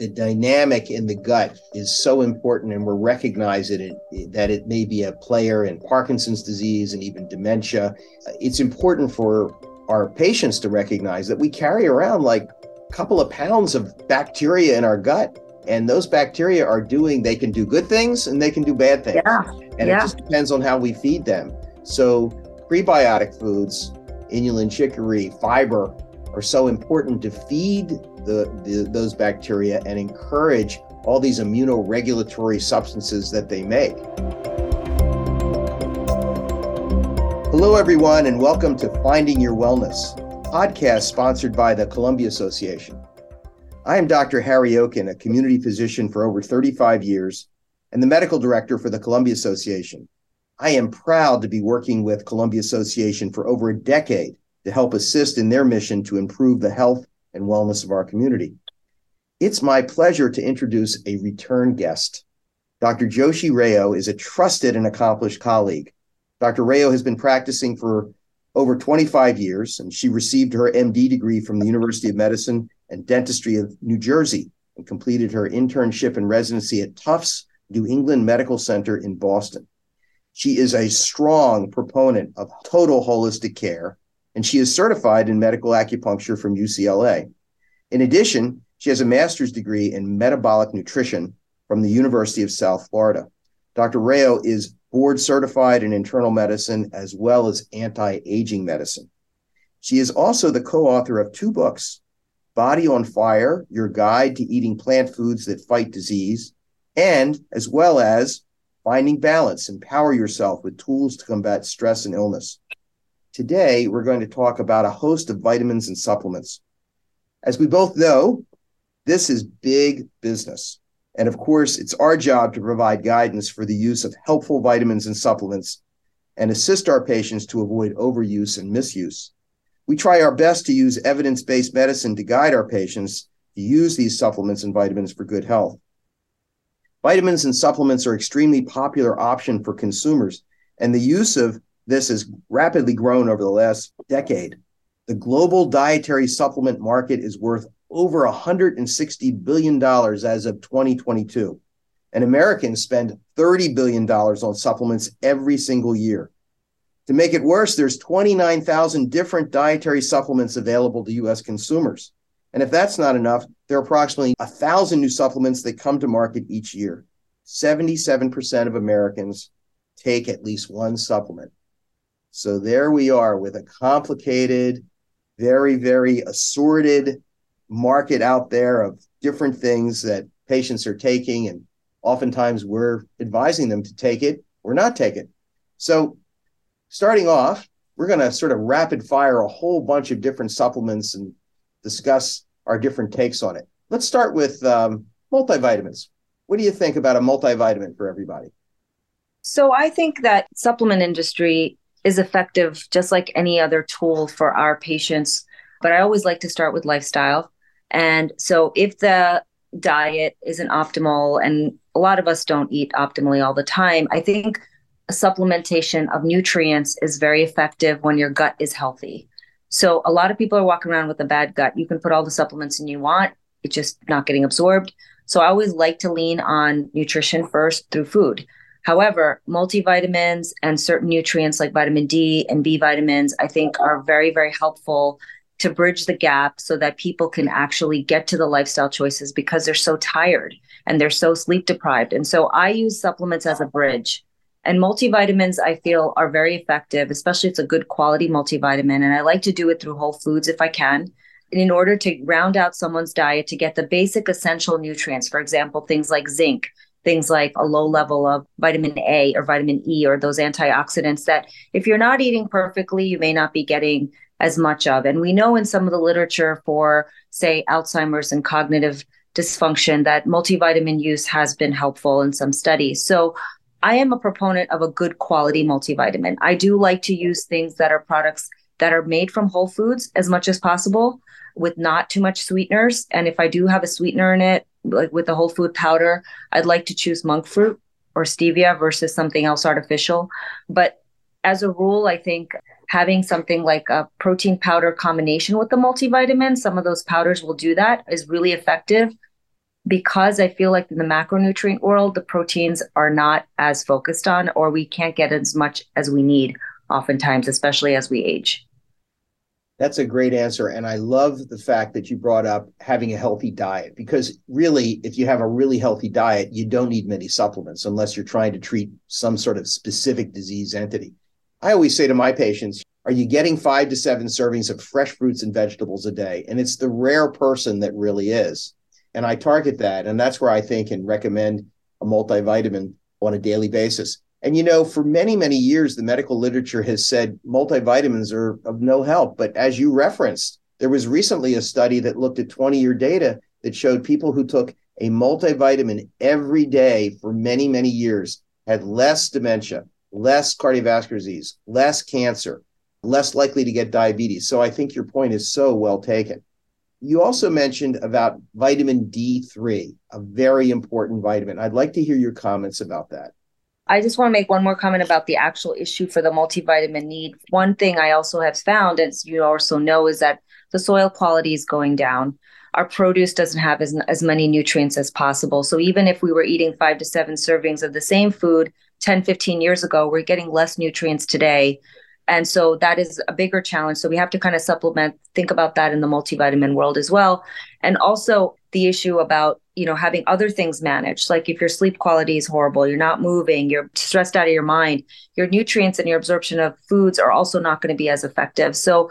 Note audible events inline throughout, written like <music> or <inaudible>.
the dynamic in the gut is so important, and we're recognizing it, that it may be a player in Parkinson's disease and even dementia. It's important for our patients to recognize that we carry around like a couple of pounds of bacteria in our gut. And those bacteria are doing, they can do good things and they can do bad things. Yeah. And yeah. it just depends on how we feed them. So, prebiotic foods, inulin, chicory, fiber are so important to feed the, the, those bacteria and encourage all these immunoregulatory substances that they make. Hello, everyone, and welcome to Finding Your Wellness, podcast sponsored by the Columbia Association. I am Dr. Harry Oken, a community physician for over 35 years and the medical director for the Columbia Association. I am proud to be working with Columbia Association for over a decade to help assist in their mission to improve the health and wellness of our community. It's my pleasure to introduce a return guest. Dr. Jyothi Rao is a trusted and accomplished colleague. Dr. Rao has been practicing for over 25 years, and she received her MD degree from the University of Medicine and Dentistry of New Jersey and completed her internship and residency at Tufts New England Medical Center in Boston. She is a strong proponent of total holistic care and she is certified in medical acupuncture from UCLA. In addition, she has a master's degree in metabolic nutrition from the University of South Florida. Dr. Rao is board certified in internal medicine as well as anti aging medicine. She is also the co author of two books Body on Fire Your Guide to Eating Plant Foods That Fight Disease, and as well as Finding Balance Empower Yourself with Tools to Combat Stress and Illness. Today, we're going to talk about a host of vitamins and supplements. As we both know, this is big business. And of course, it's our job to provide guidance for the use of helpful vitamins and supplements and assist our patients to avoid overuse and misuse. We try our best to use evidence based medicine to guide our patients to use these supplements and vitamins for good health. Vitamins and supplements are extremely popular option for consumers, and the use of this has rapidly grown over the last decade. The global dietary supplement market is worth over $160 billion as of 2022. And Americans spend $30 billion on supplements every single year. To make it worse, there's 29,000 different dietary supplements available to US consumers. And if that's not enough, there are approximately 1,000 new supplements that come to market each year. 77% of Americans take at least one supplement. So there we are with a complicated, very, very assorted market out there of different things that patients are taking. And oftentimes we're advising them to take it or not take it. So, starting off, we're going to sort of rapid fire a whole bunch of different supplements and discuss our different takes on it. Let's start with um, multivitamins. What do you think about a multivitamin for everybody? So I think that supplement industry is effective just like any other tool for our patients. But I always like to start with lifestyle. And so if the diet isn't optimal, and a lot of us don't eat optimally all the time, I think a supplementation of nutrients is very effective when your gut is healthy. So a lot of people are walking around with a bad gut. You can put all the supplements in you want, it's just not getting absorbed. So I always like to lean on nutrition first through food. However, multivitamins and certain nutrients like vitamin D and B vitamins, I think, are very, very helpful to bridge the gap so that people can actually get to the lifestyle choices because they're so tired and they're so sleep deprived. And so I use supplements as a bridge. And multivitamins, I feel, are very effective, especially if it's a good quality multivitamin. And I like to do it through whole foods if I can. In order to round out someone's diet to get the basic essential nutrients, for example, things like zinc, things like a low level of vitamin A or vitamin E or those antioxidants that if you're not eating perfectly, you may not be getting as much of. And we know in some of the literature for, say, Alzheimer's and cognitive dysfunction that multivitamin use has been helpful in some studies. So I am a proponent of a good quality multivitamin. I do like to use things that are products that are made from whole foods as much as possible with not too much sweeteners. And if I do have a sweetener in it, like with the whole food powder, I'd like to choose monk fruit or stevia versus something else artificial. But as a rule, I think having something like a protein powder combination with the multivitamin, some of those powders will do that, is really effective. because I feel like in the macronutrient world, the proteins are not as focused on, or we can't get as much as we need oftentimes, especially as we age. That's a great answer. And I love the fact that you brought up having a healthy diet because really, if you have a really healthy diet, you don't need many supplements unless you're trying to treat some sort of specific disease entity. I always say to my patients, are you getting five to seven servings of fresh fruits and vegetables a day? And it's the rare person that really is. And I target that. And that's where I think and recommend a multivitamin on a daily basis. And you know, for many, many years, the medical literature has said multivitamins are of no help. But as you referenced, there was recently a study that looked at 20 year data that showed people who took a multivitamin every day for many, many years had less dementia, less cardiovascular disease, less cancer, less likely to get diabetes. So I think your point is so well taken. You also mentioned about vitamin D3, a very important vitamin. I'd like to hear your comments about that. I just want to make one more comment about the actual issue for the multivitamin need. One thing I also have found, as you also know, is that the soil quality is going down. Our produce doesn't have as, as many nutrients as possible. So even if we were eating five to seven servings of the same food 10, 15 years ago, we're getting less nutrients today. And so that is a bigger challenge. So we have to kind of supplement, think about that in the multivitamin world as well. And also the issue about you know having other things managed. Like if your sleep quality is horrible you're not moving you're stressed out of your mind your nutrients and your absorption of foods are also not going to be as effective. So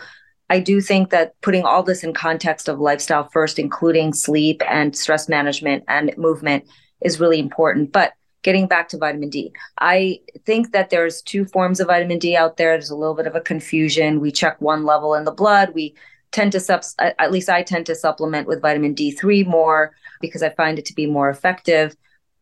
i do think that putting all this in context of lifestyle first including sleep and stress management and movement is really important. But getting back to vitamin d i think that there's two forms of vitamin d out there. There's a little bit of a confusion. We check one level in the blood. We tend to sub at least I tend to supplement with vitamin D3 more because I find it to be more effective.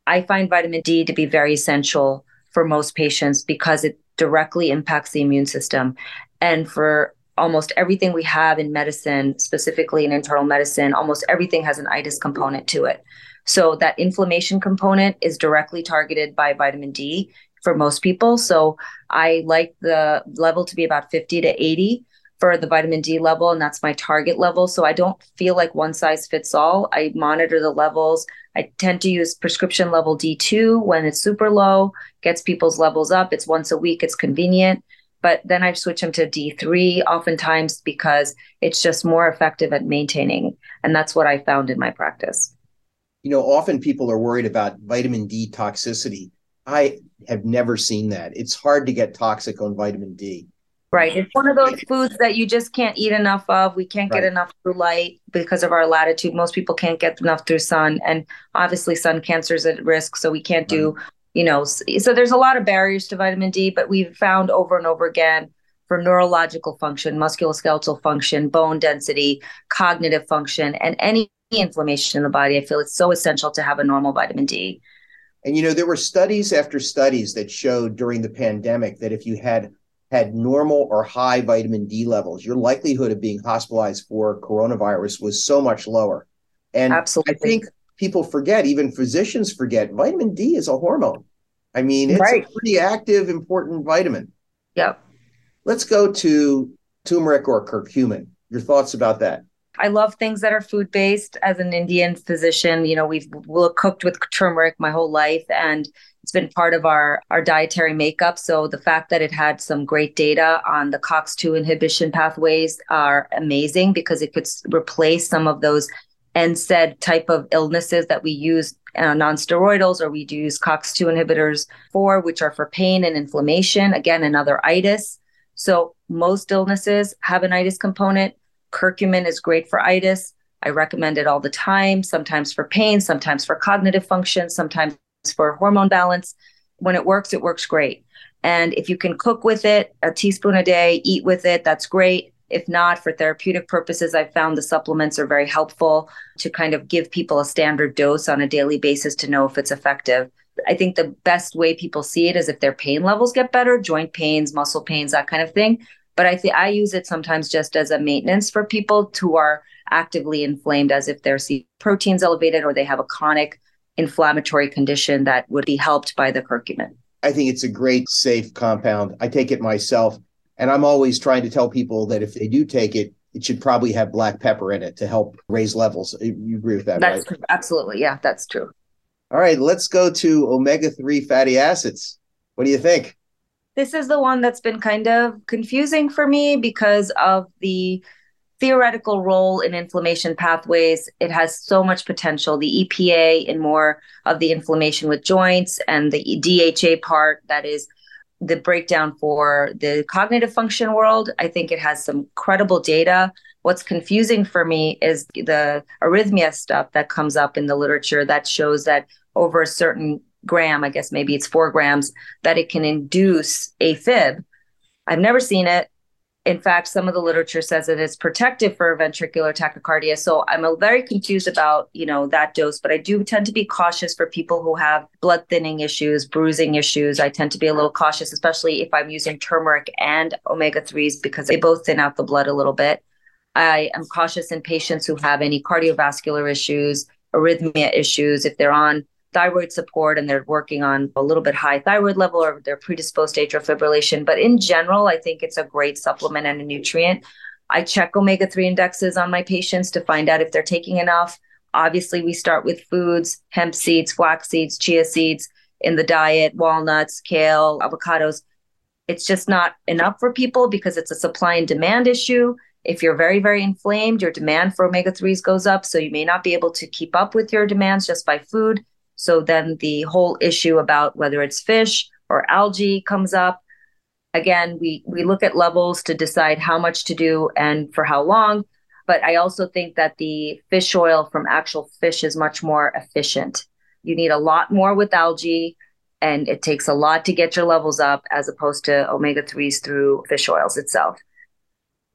I find vitamin D to be very essential for most patients because it directly impacts the immune system. And for almost everything we have in medicine, specifically in internal medicine, almost everything has an itis component to it. So that inflammation component is directly targeted by vitamin D for most people. So I like the level to be about 50 to 80 for the vitamin D level, and that's my target level. So I don't feel like one size fits all. I monitor the levels. I tend to use prescription level D2 when it's super low, gets people's levels up. It's once a week, it's convenient. But then I switch them to D3 oftentimes because it's just more effective at maintaining. And that's what I found in my practice. You know, often people are worried about vitamin D toxicity. I have never seen that. It's hard to get toxic on vitamin D. Right. It's one of those foods that you just can't eat enough of. We can't right. get enough through light because of our latitude. Most people can't get enough through sun. And obviously, sun cancer is at risk. So we can't do, right. you know, so there's a lot of barriers to vitamin D, but we've found over and over again for neurological function, musculoskeletal function, bone density, cognitive function, and any inflammation in the body. I feel it's so essential to have a normal vitamin D. And you know, there were studies after studies that showed during the pandemic that if you had had normal or high vitamin D levels, your likelihood of being hospitalized for coronavirus was so much lower. And Absolutely. I think people forget, even physicians forget, vitamin D is a hormone. I mean, it's right. a pretty active, important vitamin. Yep. Let's go to turmeric or curcumin. Your thoughts about that? I love things that are food based. As an Indian physician, you know, we've cooked with turmeric my whole life, and it's been part of our our dietary makeup. So the fact that it had some great data on the COX2 inhibition pathways are amazing because it could replace some of those NSAID type of illnesses that we use uh, non-steroidals or we do use COX2 inhibitors for, which are for pain and inflammation. Again, another itis. So most illnesses have an itis component Curcumin is great for itis. I recommend it all the time, sometimes for pain, sometimes for cognitive function, sometimes for hormone balance. When it works, it works great. And if you can cook with it, a teaspoon a day, eat with it, that's great. If not, for therapeutic purposes, I've found the supplements are very helpful to kind of give people a standard dose on a daily basis to know if it's effective. I think the best way people see it is if their pain levels get better, joint pains, muscle pains, that kind of thing. But I think I use it sometimes just as a maintenance for people who are actively inflamed, as if their proteins elevated or they have a chronic inflammatory condition that would be helped by the curcumin. I think it's a great, safe compound. I take it myself. And I'm always trying to tell people that if they do take it, it should probably have black pepper in it to help raise levels. You agree with that, that's right? True. Absolutely. Yeah, that's true. All right, let's go to omega 3 fatty acids. What do you think? This is the one that's been kind of confusing for me because of the theoretical role in inflammation pathways. It has so much potential. The EPA in more of the inflammation with joints and the DHA part that is the breakdown for the cognitive function world. I think it has some credible data. What's confusing for me is the arrhythmia stuff that comes up in the literature that shows that over a certain gram, I guess maybe it's four grams, that it can induce AFib. I've never seen it in fact, some of the literature says that it's protective for ventricular tachycardia. So I'm very confused about, you know, that dose, but I do tend to be cautious for people who have blood thinning issues, bruising issues. I tend to be a little cautious, especially if I'm using turmeric and omega 3s because they both thin out the blood a little bit. I am cautious in patients who have any cardiovascular issues, arrhythmia issues, if they're on thyroid support and they're working on a little bit high thyroid level or they're predisposed to atrial fibrillation. But in general, I think it's a great supplement and a nutrient. I check omega 3 indexes on my patients to find out if they're taking enough. Obviously, we start with foods, hemp seeds, flax seeds, chia seeds in the diet, walnuts, kale, avocados. It's just not enough for people because it's a supply and demand issue. If you're very, very inflamed, your demand for omega 3s goes up. So you may not be able to keep up with your demands just by food. So then the whole issue about whether it's fish or algae comes up. Again, we we look at levels to decide how much to do and for how long. But I also think that the fish oil from actual fish is much more efficient. You need a lot more with algae, and it takes a lot to get your levels up as opposed to omega 3s through fish oils itself.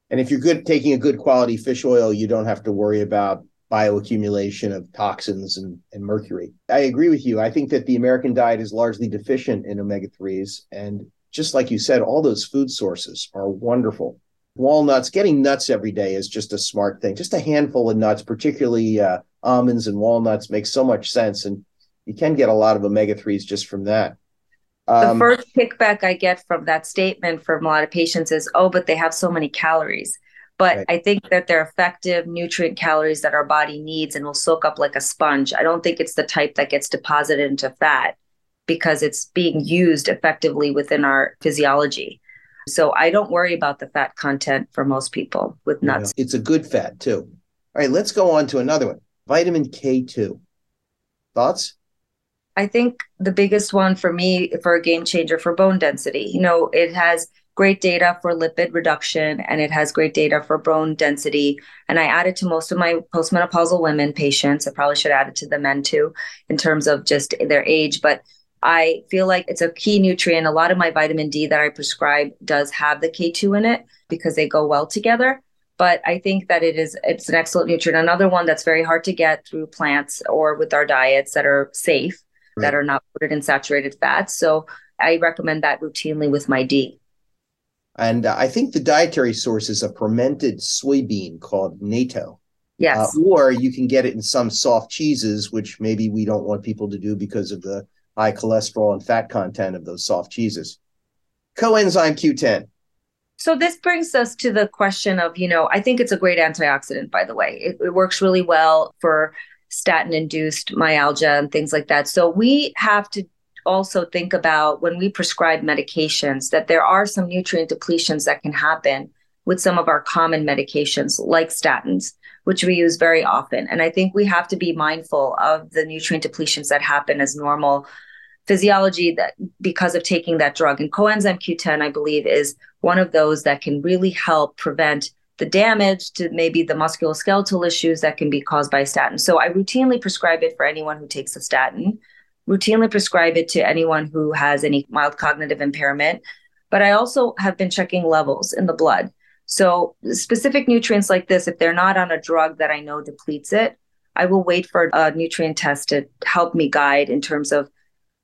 And if you're good taking a good quality fish oil, you don't have to worry about bioaccumulation of toxins and, and mercury. I agree with you. I think that the American diet is largely deficient in omega 3s. And just like you said, all those food sources are wonderful. Walnuts, getting nuts every day is just a smart thing. Just a handful of nuts, particularly uh, almonds and walnuts, makes so much sense. And you can get a lot of omega 3s just from that. Um, the first kickback I get from that statement from a lot of patients is, oh, but they have so many calories. But right. I think that they're effective nutrient calories that our body needs and will soak up like a sponge. I don't think it's the type that gets deposited into fat because it's being used effectively within our physiology. So I don't worry about the fat content for most people with nuts. It's a good fat too. All right, let's go on to another one. Vitamin K2. Thoughts? I think the biggest one for me for a game changer for bone density. You know, it has great data for lipid reduction and it has great data for bone density. And I added to most of my postmenopausal women patients. I probably should add it to the men too, in terms of just their age. But I feel like it's a key nutrient. A lot of my vitamin D that I prescribe does have the K2 in it because they go well together. But I think that it is it's an excellent nutrient. Another one that's very hard to get through plants or with our diets that are safe, right. that are not coated in saturated fats. So I recommend that routinely with my D. And uh, I think the dietary source is a fermented soybean called natto. Yes. Uh, or you can get it in some soft cheeses, which maybe we don't want people to do because of the high cholesterol and fat content of those soft cheeses. Coenzyme Q10. So this brings us to the question of, you know, I think it's a great antioxidant, by the way. It, it works really well for statin induced myalgia and things like that. So we have to also think about when we prescribe medications that there are some nutrient depletions that can happen with some of our common medications like statins which we use very often. And i think we have to be mindful of the nutrient depletions that happen as normal. Physiology that because of taking that drug and coenzyme q10 i believe is one of those that can really help prevent the damage to maybe the musculoskeletal issues that can be caused by statin. So i routinely prescribe it for anyone who takes a statin routinely prescribe it to anyone who has any mild cognitive impairment. But I also have been checking levels in the blood. So, specific nutrients like this, if they're not on a drug that I know depletes it, I will wait for a nutrient test to help me guide in terms of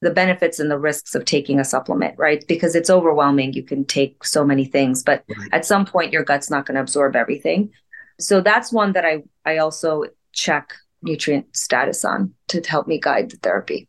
the benefits and the risks of taking a supplement, right? Because it's overwhelming. You can take so many things, but right. at some point, your gut's not going to absorb everything. So, that's one that I, I also check nutrient status on to help me guide the therapy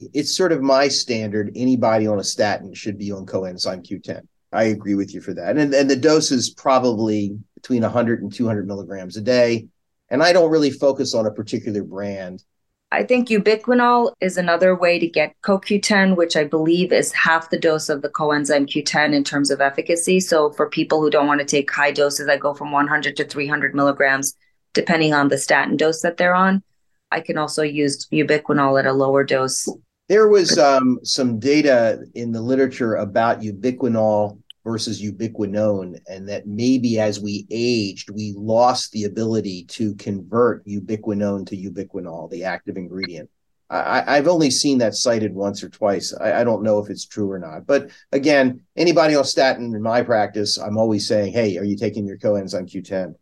it's sort of my standard. Anybody on a statin should be on coenzyme Q10. I agree with you for that. And and the dose is probably between 100 and 200 milligrams a day. And I don't really focus on a particular brand. I think ubiquinol is another way to get CoQ10, which I believe is half the dose of the coenzyme Q10 in terms of efficacy. So for people who don't want to take high doses, I go from 100 to 300 milligrams, depending on the statin dose that they're on. I can also use ubiquinol at a lower dose. There was um, some data in the literature about ubiquinol versus ubiquinone, and that maybe as we aged, we lost the ability to convert ubiquinone to ubiquinol, the active ingredient. I, have only seen that cited once or twice. I, I, don't know if it's true or not. But again, anybody on statin in my practice, I'm always saying, hey, are you taking your coenzyme Q10?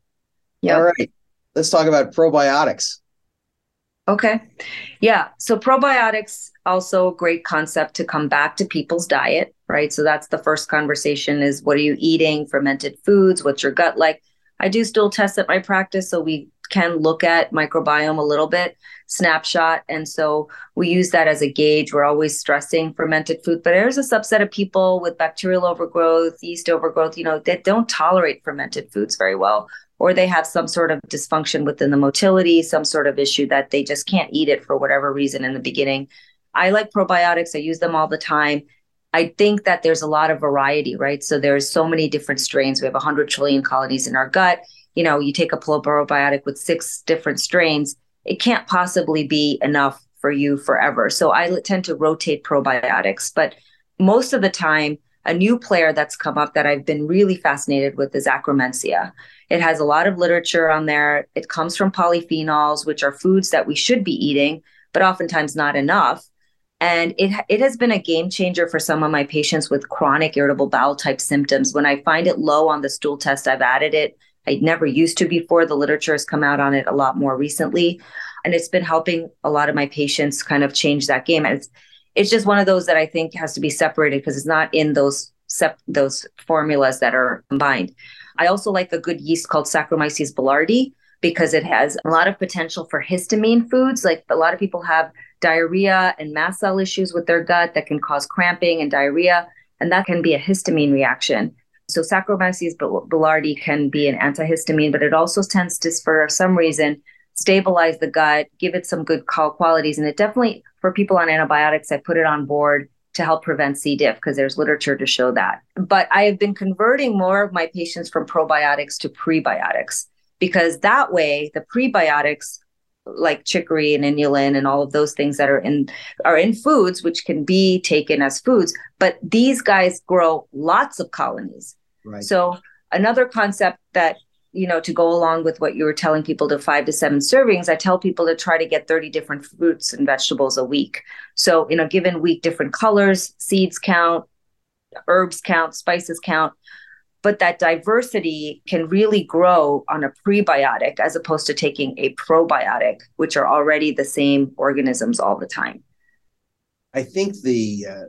Yeah. All right. Let's talk about probiotics. Okay. Yeah. So probiotics also a great concept to come back to people's diet, right? So that's the first conversation is what are you eating? Fermented foods, what's your gut like? I do still test at my practice so we can look at microbiome a little bit, snapshot. And so we use that as a gauge. We're always stressing fermented food, but there's a subset of people with bacterial overgrowth, yeast overgrowth, you know, that don't tolerate fermented foods very well or they have some sort of dysfunction within the motility, some sort of issue that they just can't eat it for whatever reason in the beginning. I like probiotics, I use them all the time. I think that there's a lot of variety, right? So there's so many different strains. We have 100 trillion colonies in our gut. You know, you take a probiotic with six different strains, it can't possibly be enough for you forever. So I tend to rotate probiotics, but most of the time, a new player that's come up that I've been really fascinated with is Akkermansia. It has a lot of literature on there. It comes from polyphenols, which are foods that we should be eating, but oftentimes not enough. And it, it has been a game changer for some of my patients with chronic irritable bowel type symptoms. When I find it low on the stool test, I've added it. I never used to before. The literature has come out on it a lot more recently. And it's been helping a lot of my patients kind of change that game. And it's, it's just one of those that I think has to be separated because it's not in those sep- those formulas that are combined. I also like a good yeast called Saccharomyces boulardii because it has a lot of potential for histamine foods. Like a lot of people have diarrhea and mast cell issues with their gut that can cause cramping and diarrhea, and that can be a histamine reaction. So Saccharomyces boulardii can be an antihistamine, but it also tends to, for some reason, stabilize the gut, give it some good qualities. And it definitely, for people on antibiotics, I put it on board to help prevent C. diff because there's literature to show that. But I have been converting more of my patients from probiotics to prebiotics because that way the prebiotics like chicory and inulin and all of those things that are in are in foods which can be taken as foods but these guys grow lots of colonies right so another concept that you know, to go along with what you were telling people to five to seven servings, I tell people to try to get 30 different fruits and vegetables a week. So in a given week, different colors, seeds count, herbs count, spices count. But that diversity can really grow on a prebiotic as opposed to taking a probiotic, which are already the same organisms all the time. I think the uh,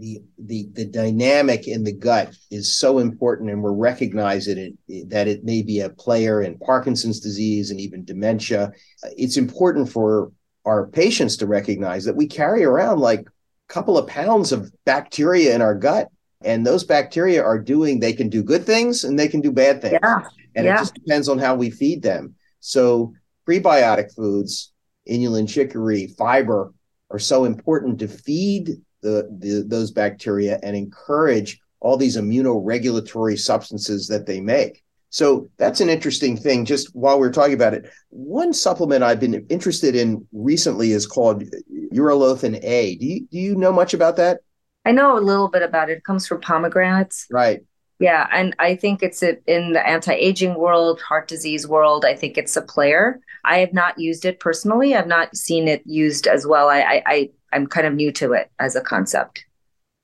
the the the dynamic in the gut is so important, and we're recognizing it that it may be a player in Parkinson's disease and even dementia. It's important for our patients to recognize that we carry around like a couple of pounds of bacteria in our gut, and those bacteria are doing they can do good things and they can do bad things, yeah. and yeah. it just depends on how we feed them. So prebiotic foods, inulin, chicory, fiber are so important to feed the, the those bacteria and encourage all these immunoregulatory substances that they make. So that's an interesting thing. Just while we're talking about it, one supplement I've been interested in recently is called urolithin A. Do you, do you know much about that? I know a little bit about it. It comes from pomegranates. Right. Yeah, and I think it's a, in the anti-aging world, heart disease world. I think it's a player. I have not used it personally. I've not seen it used as well. I, I, I'm kind of new to it as a concept.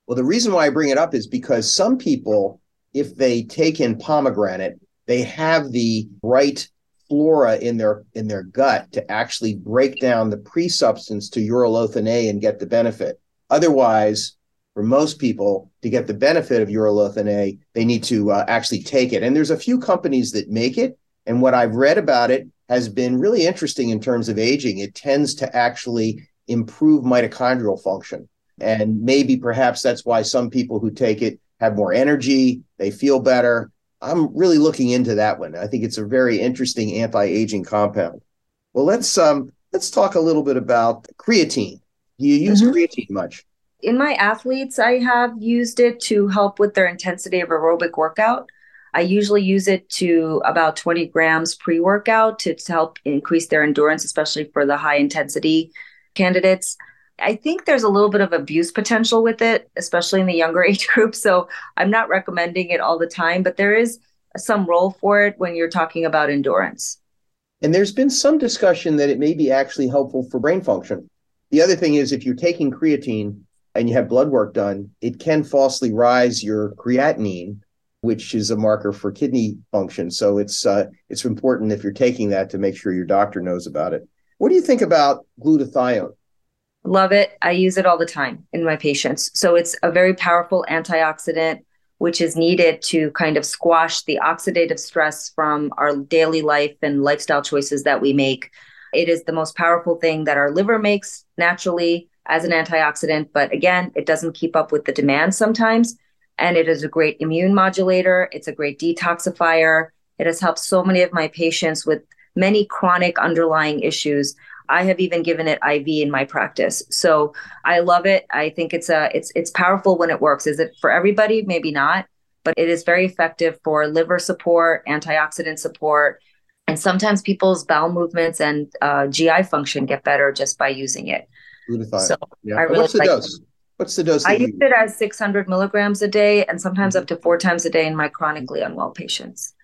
Well, the reason why I bring it up is because some people, if they take in pomegranate, they have the right flora in their in their gut to actually break down the pre-substance to urolithin A and get the benefit. Otherwise, for most people to get the benefit of urolithin A, they need to uh, actually take it. And there's a few companies that make it. And what I've read about it has been really interesting in terms of aging. It tends to actually improve mitochondrial function. And maybe perhaps that's why some people who take it have more energy, they feel better. I'm really looking into that one. I think it's a very interesting anti-aging compound. Well, let's um let's talk a little bit about creatine. Do you use mm-hmm. creatine much? In my athletes, I have used it to help with their intensity of aerobic workout. I usually use it to about 20 grams pre workout to, to help increase their endurance, especially for the high intensity candidates. I think there's a little bit of abuse potential with it, especially in the younger <laughs> age group. So I'm not recommending it all the time, but there is some role for it when you're talking about endurance. And there's been some discussion that it may be actually helpful for brain function. The other thing is, if you're taking creatine and you have blood work done, it can falsely rise your creatinine, which is a marker for kidney function. So it's uh, it's important if you're taking that to make sure your doctor knows about it. What do you think about glutathione? Love it. I use it all the time in my patients. So it's a very powerful antioxidant, which is needed to kind of squash the oxidative stress from our daily life and lifestyle choices that we make. It is the most powerful thing that our liver makes naturally as an antioxidant. But again, it doesn't keep up with the demand sometimes. And it is a great immune modulator, it's a great detoxifier. It has helped so many of my patients with many chronic underlying issues I have even given it IV in my practice. So I love it. I think it's a it's it's powerful when it works. Is it for everybody? Maybe not, but it is very effective for liver support, antioxidant support, and sometimes people's bowel movements and uh, GI function get better just by using it. Glutathione. So yeah. Really What's the like dose? What's the dose? I use it as 600 milligrams a day and sometimes mm-hmm. up to four times a day in my chronically unwell patients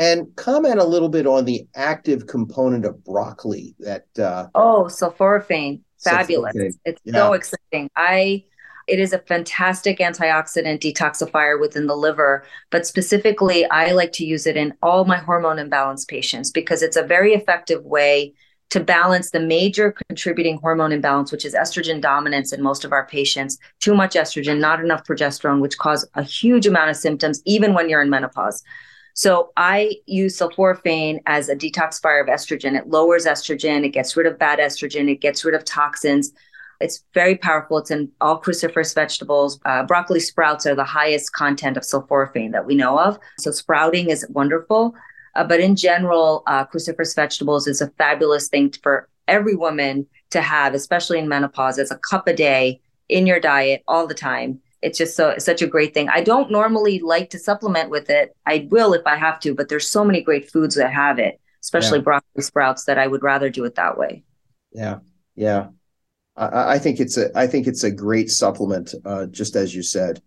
and comment a little bit on the active component of broccoli that uh, oh sulforaphane fabulous sulforaphane. it's yeah. so exciting i it is a fantastic antioxidant detoxifier within the liver but specifically i like to use it in all my hormone imbalance patients because it's a very effective way to balance the major contributing hormone imbalance, which is estrogen dominance in most of our patients. Too much estrogen, not enough progesterone, which cause a huge amount of symptoms, even when you're in menopause. So I use sulforaphane as a detoxifier of estrogen. It lowers estrogen, it gets rid of bad estrogen, it gets rid of toxins. It's very powerful. It's in all cruciferous vegetables. Uh, broccoli sprouts are the highest content of sulforaphane that we know of. So sprouting is wonderful. Uh, but in general, uh, cruciferous vegetables is a fabulous thing for every woman to have, especially in menopause, as a cup a day in your diet all the time it's just so it's such a great thing. I don't normally like to supplement with it. I will if I have to, but there's so many great foods that have it, especially yeah. broccoli sprouts, that I would rather do it that way. Yeah, yeah. I, I think it's a I think it's a great supplement, uh, just as you said.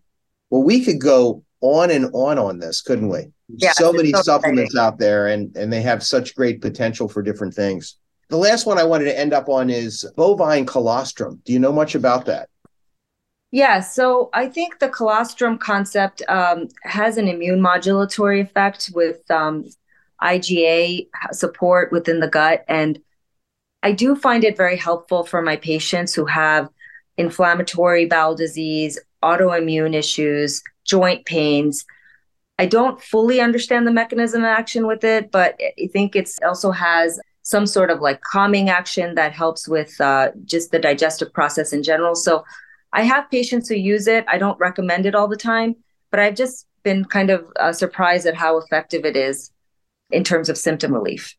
Well, we could go on and on on this, couldn't we? Yeah, so many so supplements exciting. out there, and and they have such great potential for different things. The last one I wanted to end up on is bovine colostrum. Do you know much about that? Yeah, so I think the colostrum concept um, has an immune modulatory effect with um, IgA support within the gut. And I do find it very helpful for my patients who have inflammatory bowel disease, autoimmune issues, joint pains. I don't fully understand the mechanism of action with it, but I think it also has some sort of like calming action that helps with uh, just the digestive process in general. So I have patients who use it. I don't recommend it all the time, but I've just been kind of uh, surprised at how effective it is in terms of symptom relief.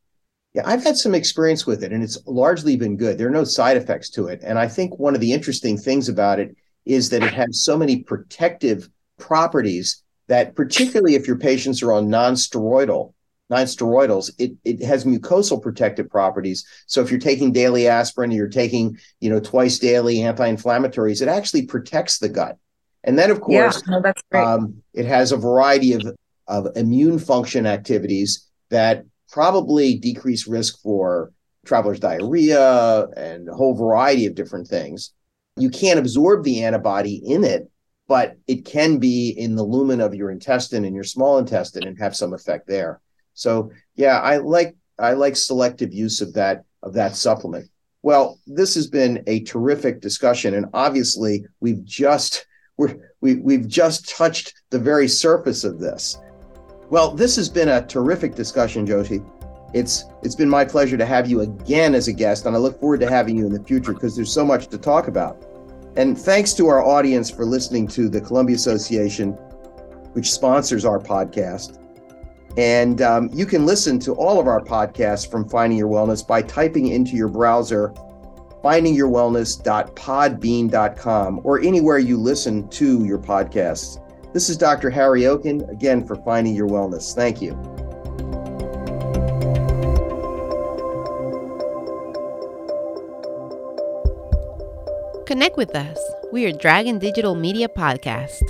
Yeah, I've had some experience with it and it's largely been good. There are no side effects to it. And I think one of the interesting things about it is that it has so many protective properties that, particularly if your patients are on non steroidal, non-steroidals, it, it has mucosal protective properties. So if you're taking daily aspirin, you're taking, you know, twice daily anti-inflammatories, it actually protects the gut. And then, of course, yeah, no, that's great. Um, it has a variety of, of immune function activities that probably decrease risk for traveler's diarrhea and a whole variety of different things. You can't absorb the antibody in it, but it can be in the lumen of your intestine and your small intestine and have some effect there. So yeah, I like I like selective use of that of that supplement. Well, this has been a terrific discussion, and obviously we've just we're, we we've just touched the very surface of this. Well, this has been a terrific discussion, Jyothi. It's it's been my pleasure to have you again as a guest, and I look forward to having you in the future because there's so much to talk about. And thanks to our audience for listening to the Columbia Association which sponsors our podcast. And um, you can listen to all of our podcasts from Finding Your Wellness by typing into your browser findingyourwellness.podbean.com or anywhere you listen to your podcasts. This is Dr. Harry Oken, again, for Finding Your Wellness. Thank you. Connect with us. We are Dragon Digital Media Podcast.